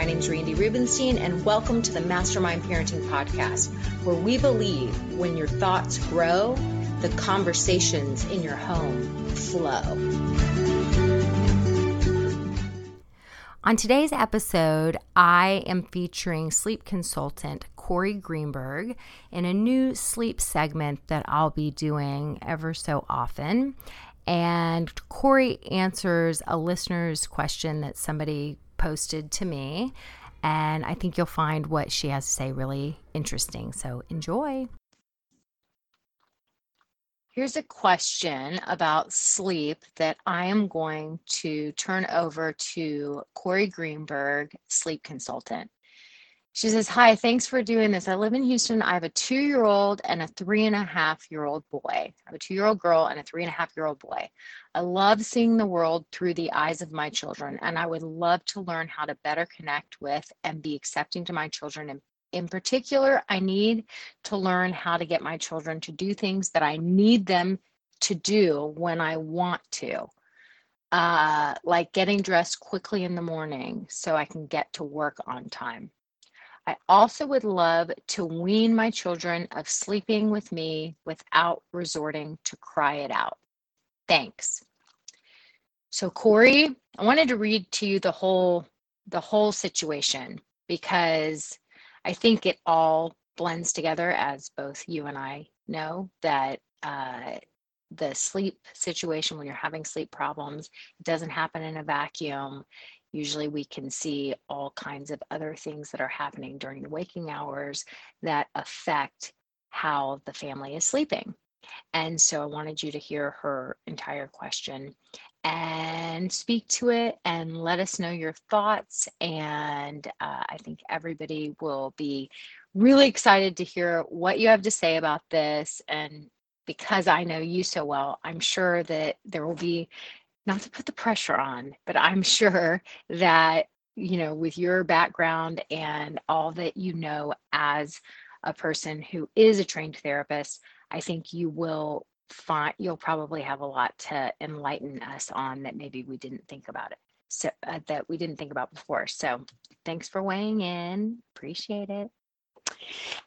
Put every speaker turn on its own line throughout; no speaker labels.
My name is Randi Rubenstein, and welcome to the Mastermind Parenting Podcast, where we believe when your thoughts grow, the conversations in your home flow.
On today's episode, I am featuring sleep consultant Cory Greenberg in a new sleep segment that I'll be doing ever so often. And Cory answers a listener's question that somebody posted to me. And I think you'll find what she has to say really interesting. So enjoy. Here's a question about sleep that I am going to turn over to Cory Greenberg, sleep consultant. She says, Hi, thanks for doing this. I live in Houston. I have a two year old and a three and a half year old boy. I have a two year old girl and a three and a half year old boy. I love seeing the world through the eyes of my children, and I would love to learn how to better connect with and be accepting to my children. And in particular, I need to learn how to get my children to do things that I need them to do when I want to. Uh, like getting dressed quickly in the morning so I can get to work on time. I also would love to wean my children of sleeping with me without resorting to cry it out. Thanks. So Cory, I wanted to read to you the whole the whole situation because I think it all blends together as both you and I know that uh, the sleep situation when you're having sleep problems doesn't happen in a vacuum usually we can see all kinds of other things that are happening during the waking hours that affect how the family is sleeping. And so I wanted you to hear her entire question and speak to it and let us know your thoughts. And uh, I think everybody will be really excited to hear what you have to say about this. And because I know you so well, I'm sure that there will be not to put the pressure on, but I'm sure that, you know, with your background and all that you know as a person who is a trained therapist, I think you will find you'll probably have a lot to enlighten us on that maybe we didn't think about it. So uh, that we didn't think about before. So thanks for weighing in. Appreciate it.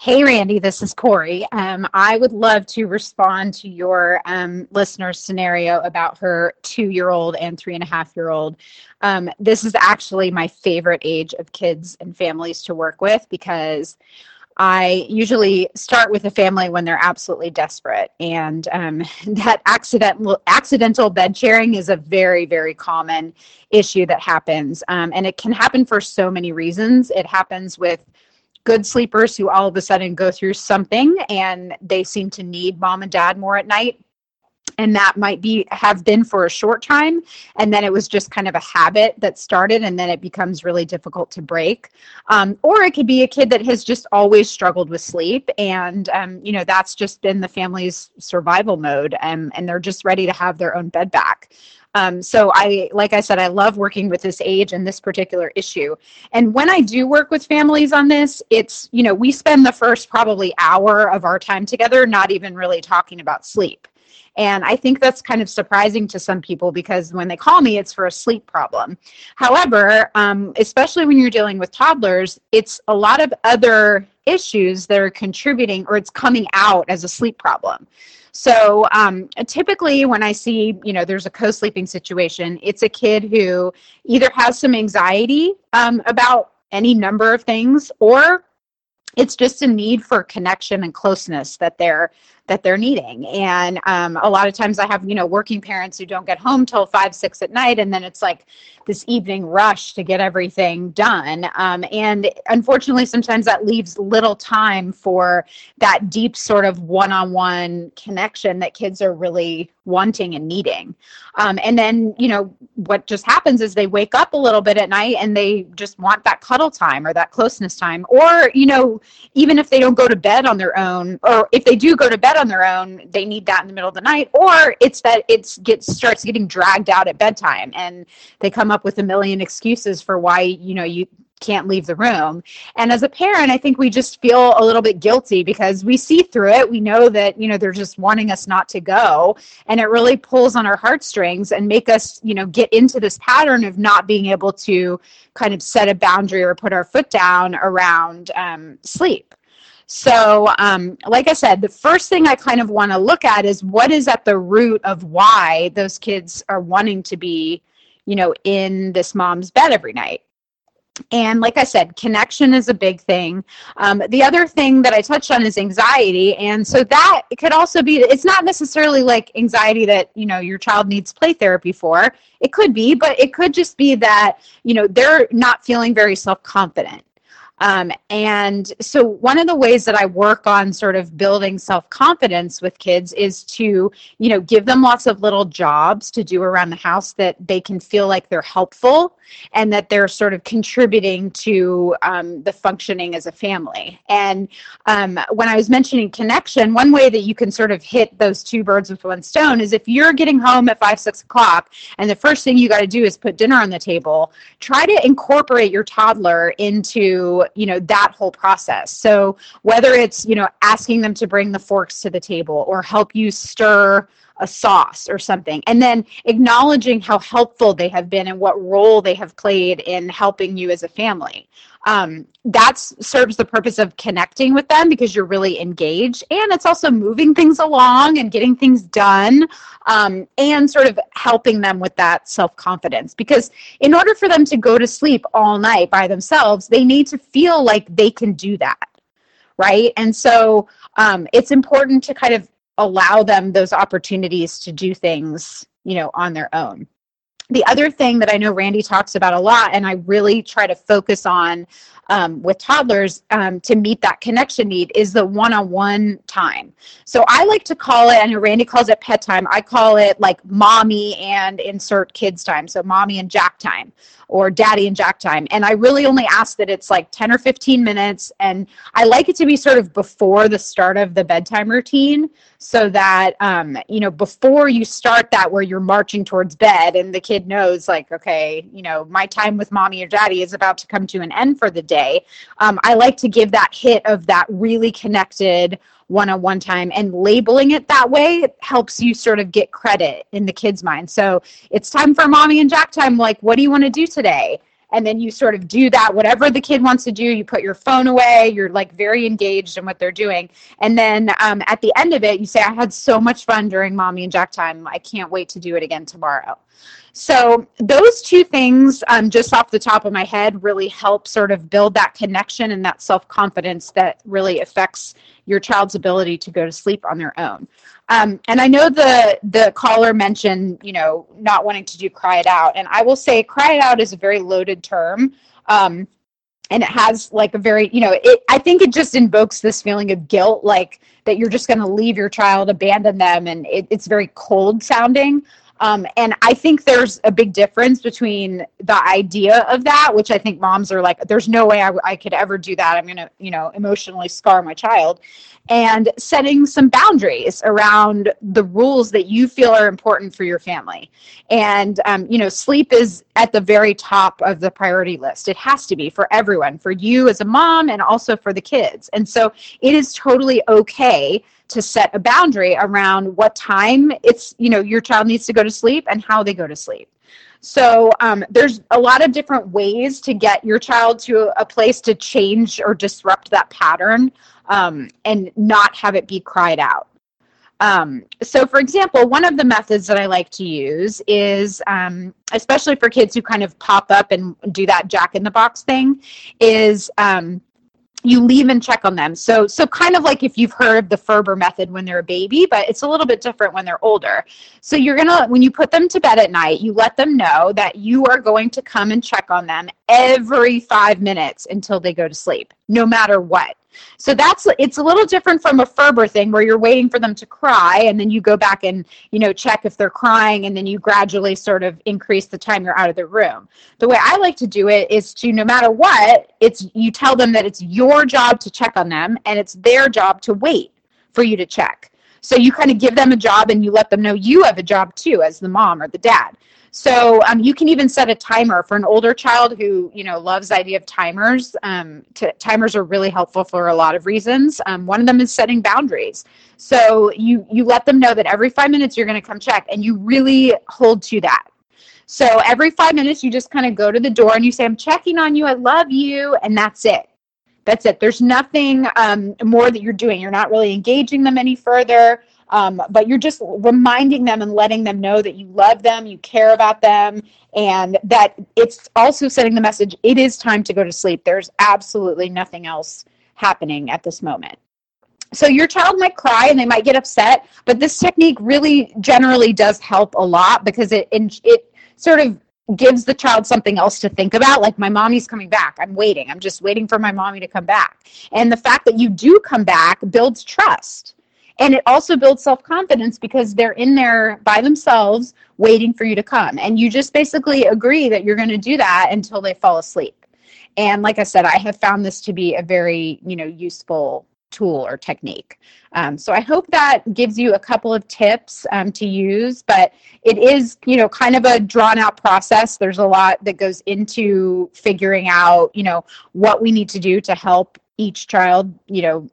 Hey, Randi, this is Cory. Um, I would love to respond to your um, listener's scenario about her two year old and three and a half year old. Um, this is actually my favorite age of kids and families to work with because I usually start with a family when they're absolutely desperate, and um, that accidental accidental bed sharing is a very very common issue that happens, um, and it can happen for so many reasons. It happens with good sleepers who all of a sudden go through something and they seem to need mom and dad more at night and that might be have been for a short time and then it was just kind of a habit that started and then it becomes really difficult to break um, or it could be a kid that has just always struggled with sleep and um, you know that's just been the family's survival mode and, and they're just ready to have their own bed back um, so I, like I said, I love working with this age and this particular issue. And when I do work with families on this, it's, you know, we spend the first probably hour of our time together not even really talking about sleep. And I think that's kind of surprising to some people because when they call me, it's for a sleep problem. However, um, especially when you're dealing with toddlers, it's a lot of other issues that are contributing or it's coming out as a sleep problem. So um, typically, when I see, you know, there's a co sleeping situation, it's a kid who either has some anxiety um, about any number of things, or it's just a need for connection and closeness that they're that they're needing. And um, a lot of times i have you know working parents who don't get home till five six at night and then it's like this evening rush to get everything done. Um, and unfortunately sometimes that leaves little time for that deep sort of one-on-one connection that kids are really wanting and needing. Um, and then you know what just happens is they wake up a little bit at night and they just want that cuddle time or that closeness time. Or you know even if they don't go to bed on their own or if they do go to bed on their own they need that in the middle of the night or it's that it gets starts getting dragged out at bedtime and they come up with a million excuses for why you know you can't leave the room. And as a parent, I think we just feel a little bit guilty because we see through it. We know that, you know, they're just wanting us not to go. And it really pulls on our heartstrings and make us, you know, get into this pattern of not being able to kind of set a boundary or put our foot down around um, sleep. So, um, like I said, the first thing I kind of want to look at is what is at the root of why those kids are wanting to be, you know, in this mom's bed every night and like I said, connection is a big thing. Um, the other thing that I touched on is anxiety. And so that could also be, it's not necessarily like anxiety that, you know, your child needs play therapy for. It could be, but it could just be that, you know, they're not feeling very self confident. Um, and so, one of the ways that I work on sort of building self confidence with kids is to, you know, give them lots of little jobs to do around the house that they can feel like they're helpful and that they're sort of contributing to um, the functioning as a family. And um, when I was mentioning connection, one way that you can sort of hit those two birds with one stone is if you're getting home at five, six o'clock, and the first thing you got to do is put dinner on the table, try to incorporate your toddler into you know that whole process. So whether it's you know asking them to bring the forks to the table or help you stir a sauce or something and then acknowledging how helpful they have been and what role they have played in helping you as a family um, that serves the purpose of connecting with them because you're really engaged. And it's also moving things along and getting things done um, and sort of helping them with that self-confidence. Because in order for them to go to sleep all night by themselves they need to feel like they can do that right? And so um, it's important to kind of allow them those opportunities to do things you know on their own the other thing that I know Randi talks about a lot, and I really try to focus on um, with toddlers um, to meet that connection need, is the one on one time. So I like to call it, I know Randi calls it pet time. I call it like mommy and insert kids time. So mommy and Jack time or daddy and jack time and i really only ask that it's like 10 or 15 minutes and i like it to be sort of before the start of the bedtime routine so that um, you know before you start that where you're marching towards bed and the kid knows like okay you know my time with mommy or daddy is about to come to an end for the day um, i like to give that hit of that really connected one on one time and labeling it that way helps you sort of get credit in the kid's mind. So it's time for mommy and Jack time. Like, what do you want to do today? And then you sort of do that, whatever the kid wants to do. You put your phone away. You're like very engaged in what they're doing. And then um, at the end of it, you say, I had so much fun during mommy and Jack time. I can't wait to do it again tomorrow. So, those two things, um, just off the top of my head, really help sort of build that connection and that self confidence that really affects your child's ability to go to sleep on their own. Um, and I know the the caller mentioned, you know, not wanting to do cry it out, and I will say, cry it out is a very loaded term. Um, and it has like a very you know it i think it just invokes this feeling of guilt like that you're just going to leave your child abandon them and it, it's very cold sounding um, and I think there's a big difference between the idea of that, which I think moms are like, there's no way I, I could ever do that. I'm going to, you know, emotionally scar my child. And setting some boundaries around the rules that you feel are important for your family. And, um, you know, sleep is at the very top of the priority list. It has to be for everyone, for you as a mom and also for the kids. And so it is totally okay to set a boundary around what time it's you know your child needs to go to sleep and how they go to sleep so um, there's a lot of different ways to get your child to a place to change or disrupt that pattern um, and not have it be cried out Um, so, for example, one of the methods that I like to use is, um, especially for kids who kind of pop up and do that jack in the box thing, is um, you leave and check on them. So so kind of like if you've heard of the Ferber method when they're a baby, but it's a little bit different when they're older. So you're to when you put them to bed at night, you let them know that you are going to come and check on them every 5 minutes until they go to sleep, no matter what. So that's it's a little different from a Ferber thing where you're waiting for them to cry and then you go back and you know check if they're crying and then you gradually sort of increase the time you're out of the room. The way I like to do it is to no matter what, it's you tell them that it's your job to check on them and it's their job to wait for you to check. So you kind of give them a job and you let them know you have a job too as the mom or the dad. So um, you can even set a timer for an older child who you know loves the idea of timers. Um, timers are really helpful for a lot of reasons. Um, one of them is setting boundaries. So you you let them know that every five minutes you're going to come check, and you really hold to that. So every five minutes you just kind of go to the door and you say, "I'm checking on you. I love you," and that's it. That's it. There's nothing um, more that you're doing. You're not really engaging them any further. Um, but you're just reminding them and letting them know that you love them, you care about them, and that it's also sending the message it is time to go to sleep. There's absolutely nothing else happening at this moment. So your child might cry and they might get upset, but this technique really generally does help a lot because it it sort of gives the child something else to think about like my mommy's coming back i'm waiting i'm just waiting for my mommy to come back and the fact that you do come back builds trust and it also builds self confidence because they're in there by themselves waiting for you to come. And you just basically agree that you're going to do that until they fall asleep. And like I said, I have found this to be a very, you know, useful tool or technique. Um, so I hope that gives you a couple of tips um, to use, but it is, you know, kind of a drawn out process. There's a lot that goes into figuring out, you know, what we need to do to help each child, you know,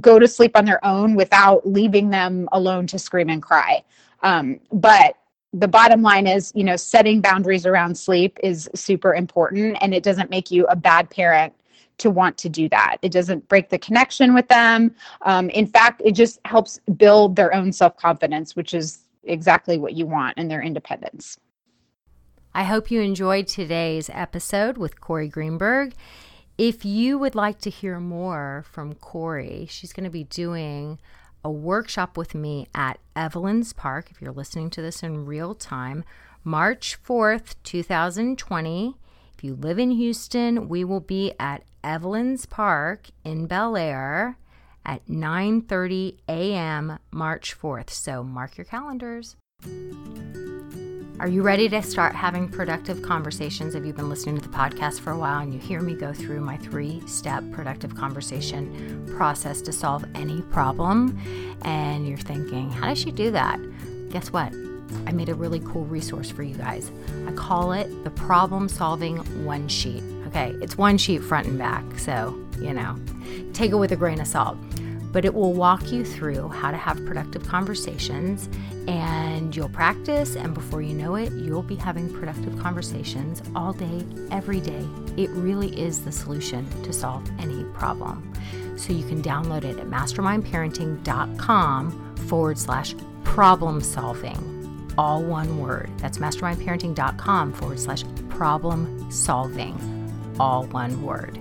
go to sleep on their own without leaving them alone to scream and cry. Um, but the bottom line is, you know, setting boundaries around sleep is super important and it doesn't make you a bad parent to want to do that. It doesn't break the connection with them. Um, in fact, it just helps build their own self confidence, which is exactly what you want in their independence.
I hope you enjoyed today's episode with Cory Greenberg. If you would like to hear more from Cory, she's going to be doing a workshop with me at Evelyn's Park. If you're listening to this in real time, March 4th, 2020. If you live in Houston, we will be at Evelyn's Park in Bellaire at 9:30 a.m. March 4th. So mark your calendars. Are you ready to start having productive conversations? Have you been listening to the podcast for a while and you hear me go through my three step productive conversation process to solve any problem? And you're thinking, how does she do that? Guess what? I made a really cool resource for you guys. I call it the problem solving one sheet. Okay, it's one sheet front and back, so, you know, take it with a grain of salt but it will walk you through how to have productive conversations and you'll practice and before you know it you'll be having productive conversations all day every day. It really is the solution to solve any problem. So you can download it at mastermindparenting.com forward slash problem solving all one word. That's mastermindparenting.com forward slash problem solving all one word